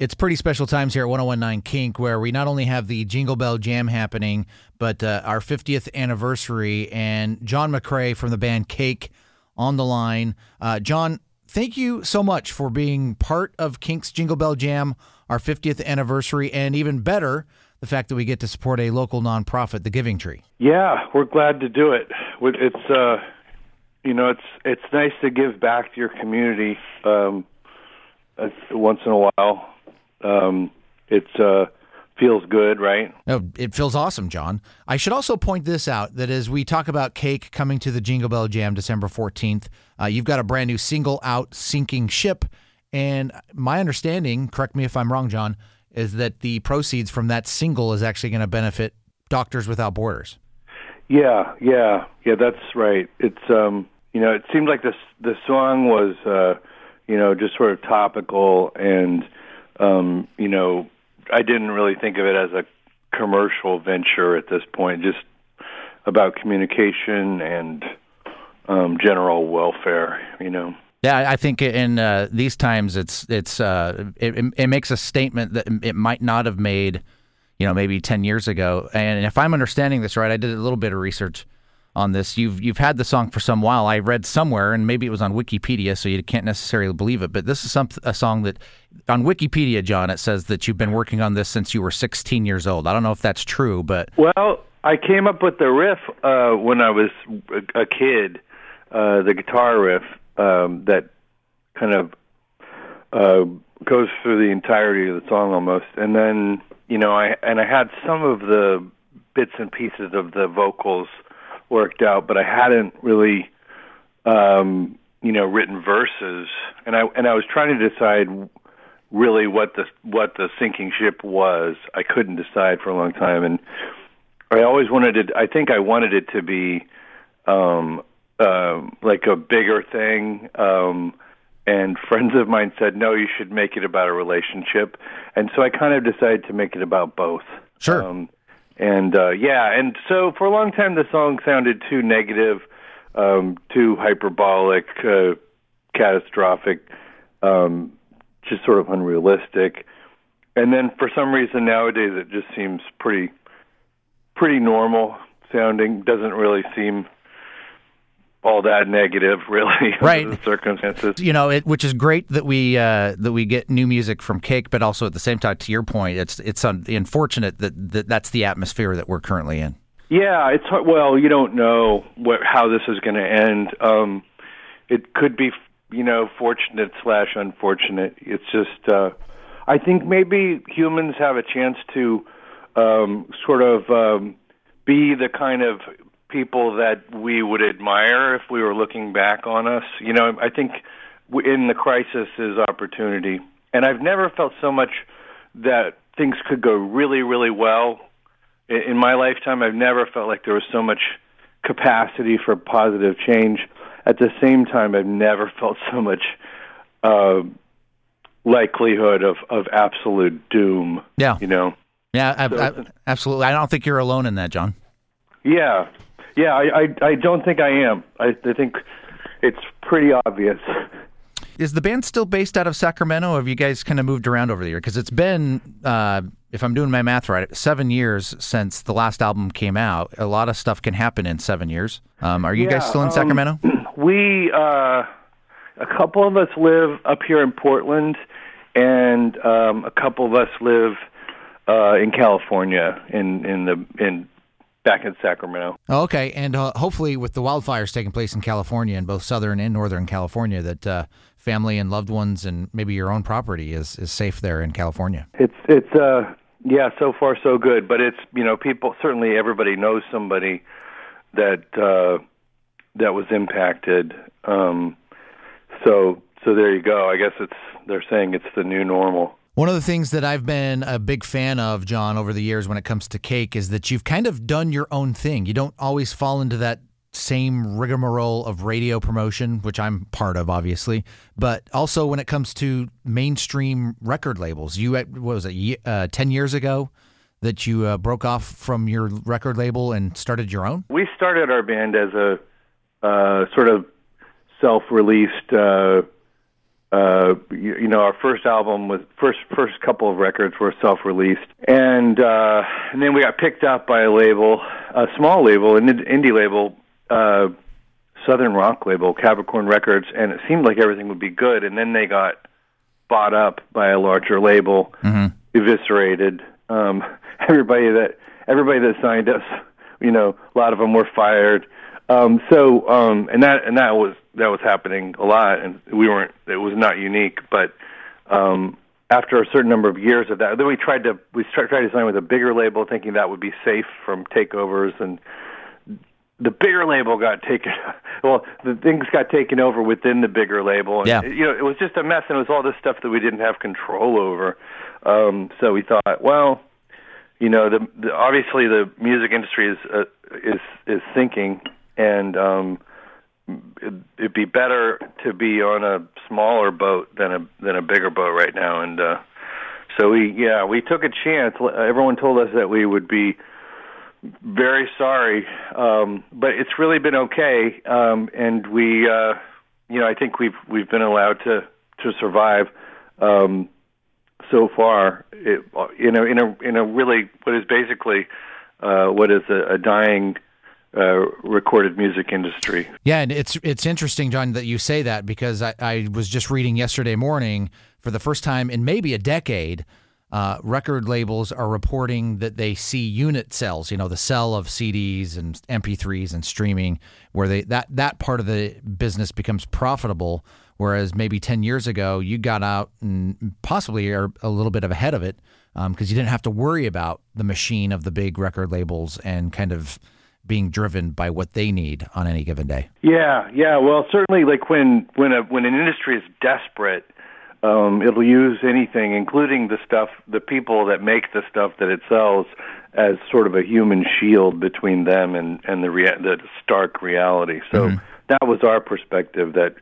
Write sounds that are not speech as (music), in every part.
It's pretty special times here at 1019 Kink where we not only have the Jingle Bell Jam happening, but uh, our 50th anniversary and John McCrea from the band Cake on the line. Uh, John, thank you so much for being part of Kink's Jingle Bell Jam, our 50th anniversary, and even better, the fact that we get to support a local nonprofit, the Giving Tree. Yeah, we're glad to do it. It's uh, you know, it's it's nice to give back to your community um, once in a while um, it uh, feels good, right? No, it feels awesome, John. I should also point this out that as we talk about Cake coming to the Jingle Bell Jam December 14th, uh, you've got a brand new single out, Sinking Ship. And my understanding, correct me if I'm wrong, John, is that the proceeds from that single is actually going to benefit Doctors Without Borders. Yeah, yeah, yeah, that's right. It's um, you know, it seemed like this the song was uh, you know, just sort of topical and um, you know, I didn't really think of it as a commercial venture at this point, just about communication and um, general welfare, you know. Yeah, I think in uh, these times, it's it's uh, it, it makes a statement that it might not have made, you know, maybe ten years ago. And if I'm understanding this right, I did a little bit of research on this. You've you've had the song for some while. I read somewhere, and maybe it was on Wikipedia, so you can't necessarily believe it. But this is some a song that on Wikipedia, John, it says that you've been working on this since you were 16 years old. I don't know if that's true, but well, I came up with the riff uh, when I was a kid, uh, the guitar riff um, that kind of uh, goes through the entirety of the song almost, and then you know I and I had some of the bits and pieces of the vocals worked out, but I hadn't really, um, you know, written verses, and I and I was trying to decide really what the what the sinking ship was. I couldn't decide for a long time, and I always wanted it. I think I wanted it to be um, uh, like a bigger thing. Um, and friends of mine said, "No, you should make it about a relationship." And so I kind of decided to make it about both. Sure. Um, and uh, yeah, and so for a long time the song sounded too negative, um, too hyperbolic, uh, catastrophic, um, just sort of unrealistic. And then for some reason nowadays it just seems pretty, pretty normal sounding. Doesn't really seem all that negative, really, (laughs) right? the circumstances. You know, it, which is great that we uh, that we get new music from Cake, but also at the same time, to your point, it's it's un- unfortunate that, that that's the atmosphere that we're currently in. Yeah, it's well, you don't know what how this is going to end. Um, it could be, you know, fortunate slash unfortunate. It's just, uh, I think maybe humans have a chance to um, sort of um, be the kind of people that we would admire if we were looking back on us. You know, I think in the crisis is opportunity. And I've never felt so much that things could go really, really well. In my lifetime, I've never felt like there was so much capacity for positive change. At the same time, I've never (laughs) felt so much uh, likelihood of, of absolute doom. Yeah. You know? Yeah, I, I, absolutely. I don't think you're alone in that, John. Yeah, yeah, I, I, I don't think I am. I, I think it's pretty obvious. Is the band still based out of Sacramento? have you guys kind of moved around over the year? Because it's been, uh, if I'm doing my math right, seven years since the last album came out. A lot of stuff can happen in seven years. Um, are you yeah, guys still in um, Sacramento? (clears throat) We, uh, a couple of us live up here in Portland, and um, a couple of us live uh, in California, in in the in back in Sacramento. Okay, and uh, hopefully, with the wildfires taking place in California, in both southern and northern California, that uh, family and loved ones and maybe your own property is is safe there in California. It's it's uh yeah, so far so good, but it's you know people certainly everybody knows somebody that uh, that was impacted. Um, so so there you go. I guess it's they're saying it's the new normal. One of the things that I've been a big fan of, John, over the years when it comes to cake is that you've kind of done your own thing. You don't always fall into that same rigmarole of radio promotion, which I'm part of, obviously, but also when it comes to mainstream record labels. You, what was it, uh, 10 years ago that you uh, broke off from your record label and started your own? We started our band as a uh, sort of self released uh, you, you know, our first album was first first couple of records were self-released, and uh, and then we got picked up by a label, a small label, an indie label, uh, Southern rock label, Capricorn Records, and it seemed like everything would be good, and then they got bought up by a larger label, mm-hmm. eviscerated. Um, (laughs) everybody that everybody that signed us, you know, a lot of them were fired. Um, so um, and that and that was that was happening a lot, and we weren't. It was not unique, but um, after a certain number of years of that, then we tried to we tried to sign with a bigger label, thinking that would be safe from takeovers, and the bigger label got taken. (laughs) Well, the things got taken over within the bigger label, and yeah. you know it was just a mess, and it was all this stuff that we didn't have control over. Um, so we thought, well, you know, the, the obviously the music industry is uh, is is sinking, and um, it, it'd be better to be on a smaller boat than a than a bigger boat right now. And uh, so we, yeah, we took a chance. Everyone told us that we would be very sorry, um, but it's really been okay. Um, and we, uh, you know, I think we've we've been allowed to to survive um, so far. It, you know, in a in a really what is basically uh, what is a, a dying recorded music industry. Yeah, and it's it's interesting, John, that you say that because I, I was just reading yesterday morning for the first time in maybe a decade. Uh, record labels are reporting that they see unit sales, you know, the sell of CDs and MP3s and streaming, where they that that part of the business becomes profitable. Whereas maybe ten years ago, you got out and possibly are a little bit of ahead of it because um, you didn't have to worry about the machine of the big record labels and kind of being driven by what they need on any given day. Yeah, yeah. Well, certainly, like when when a when an industry is desperate, um, it'll use anything, including the stuff, the people that make the stuff that it sells, as sort of a human shield between them and and the rea- the stark reality. So mm-hmm. that was our perspective that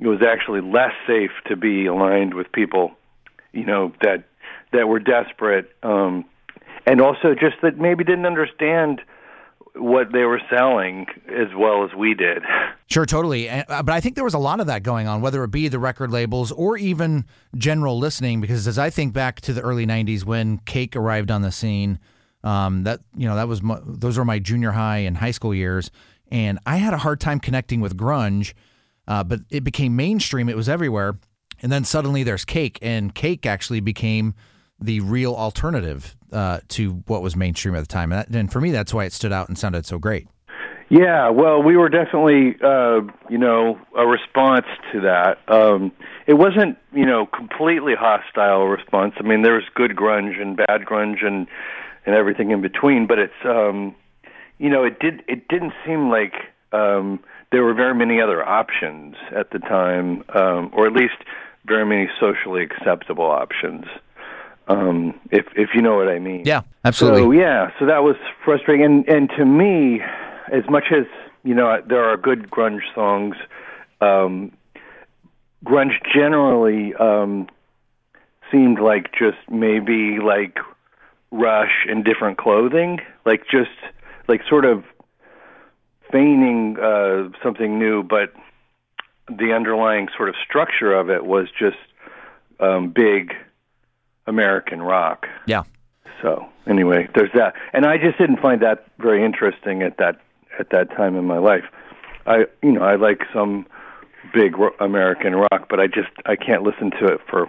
it was actually less safe to be aligned with people, you know, that that were desperate, um, and also just that maybe didn't understand what they were selling as well as we did. Sure, totally. Uh, but I think there was a lot of that going on, whether it be the record labels or even general listening. Because as I think back to the early '90s when Cake arrived on the scene, um, that you know that was my, those were my junior high and high school years, and I had a hard time connecting with grunge. Uh, but it became mainstream; it was everywhere, and then suddenly there's Cake, and Cake actually became the real alternative uh, to what was mainstream at the time. And, that, and, for me, that's why it stood out and sounded so great. Yeah, well, we were definitely, uh, you know, a response to that. Um, it wasn't, you know, completely hostile response. I mean, there was good grunge and bad grunge and and everything in between. But it's, um, you know, it did it didn't seem like um, there were very many other options at the time, um, or at least very many socially acceptable options um, if if you know what I mean. Yeah, absolutely. So yeah, so that was frustrating, and and to me, as much as you know, there are good grunge songs. Um, grunge generally um, seemed like just maybe like Rush in different clothing, like just like sort of feigning uh, something new, but the underlying sort of structure of it was just um, big American rock. Yeah. So anyway, there's that, and I just didn't find that very interesting at that at that time in my life. I you know I like some big ro- American rock, but I just I can't listen to it for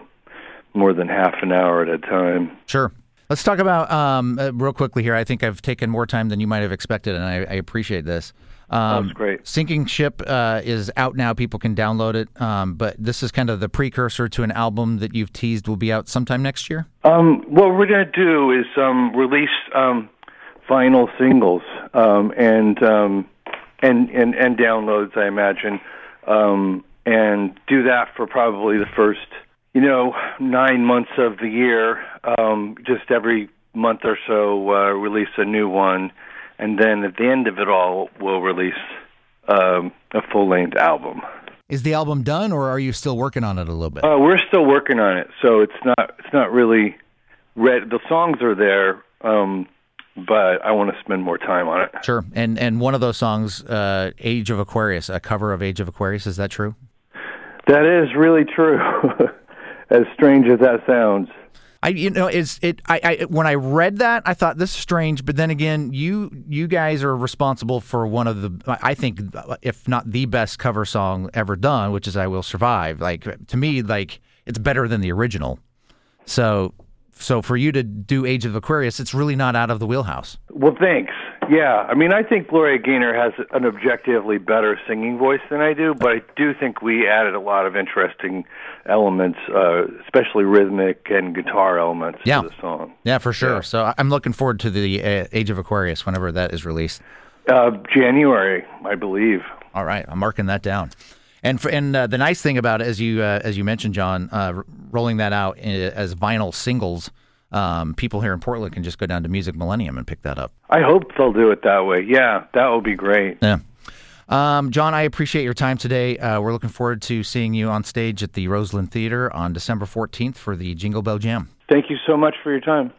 more than half an hour at a time. Sure. Let's talk about um, uh, real quickly here. I think I've taken more time than you might have expected, and I, I appreciate this. Um, That's great. Sinking Ship uh, is out now. People can download it. Um, but this is kind of the precursor to an album that you've teased will be out sometime next year. Um, what we're going to do is um, release um, vinyl singles um, and, um, and and and downloads, I imagine, um, and do that for probably the first, you know, nine months of the year. Um, just every month or so, uh, release a new one and then at the end of it all, we'll release um, a full length album. Is the album done, or are you still working on it a little bit? Uh, we're still working on it, so it's not it's not really ready. The songs are there, um, but I want to spend more time on it. Sure, and and one of those songs, uh, "Age of Aquarius," a cover of "Age of Aquarius," is that true? That is really true. (laughs) as strange as that sounds. I you know it's it I, I when I read that I thought this is strange, but then again you you guys are responsible for one of the I think if not the best cover song ever done, which is "I Will Survive." Like to me, like it's better than the original. So so for you to do Age of Aquarius, it's really not out of the wheelhouse. Well, thanks. Yeah, I mean, I think Gloria Gaynor has an objectively better singing voice than I do, but I do think we added a lot of interesting elements, uh, especially rhythmic and guitar elements yeah. to the song. Yeah, for sure. Yeah. So I'm looking forward to the uh, Age of Aquarius whenever that is released. Uh, January, I believe. All right, I'm marking that down. And for, and uh, the nice thing about it, as you uh, as you mentioned, John, uh, rolling that out uh, as vinyl singles um, people here in Portland can just go down to Music Millennium and pick that up. I hope they'll do it that way. Yeah, that would be great. Yeah. Um, John, I appreciate your time today. Uh, we're looking forward to seeing you on stage at the Roseland Theater on December 14th for the Jingle Bell Jam. Thank you so much for your time.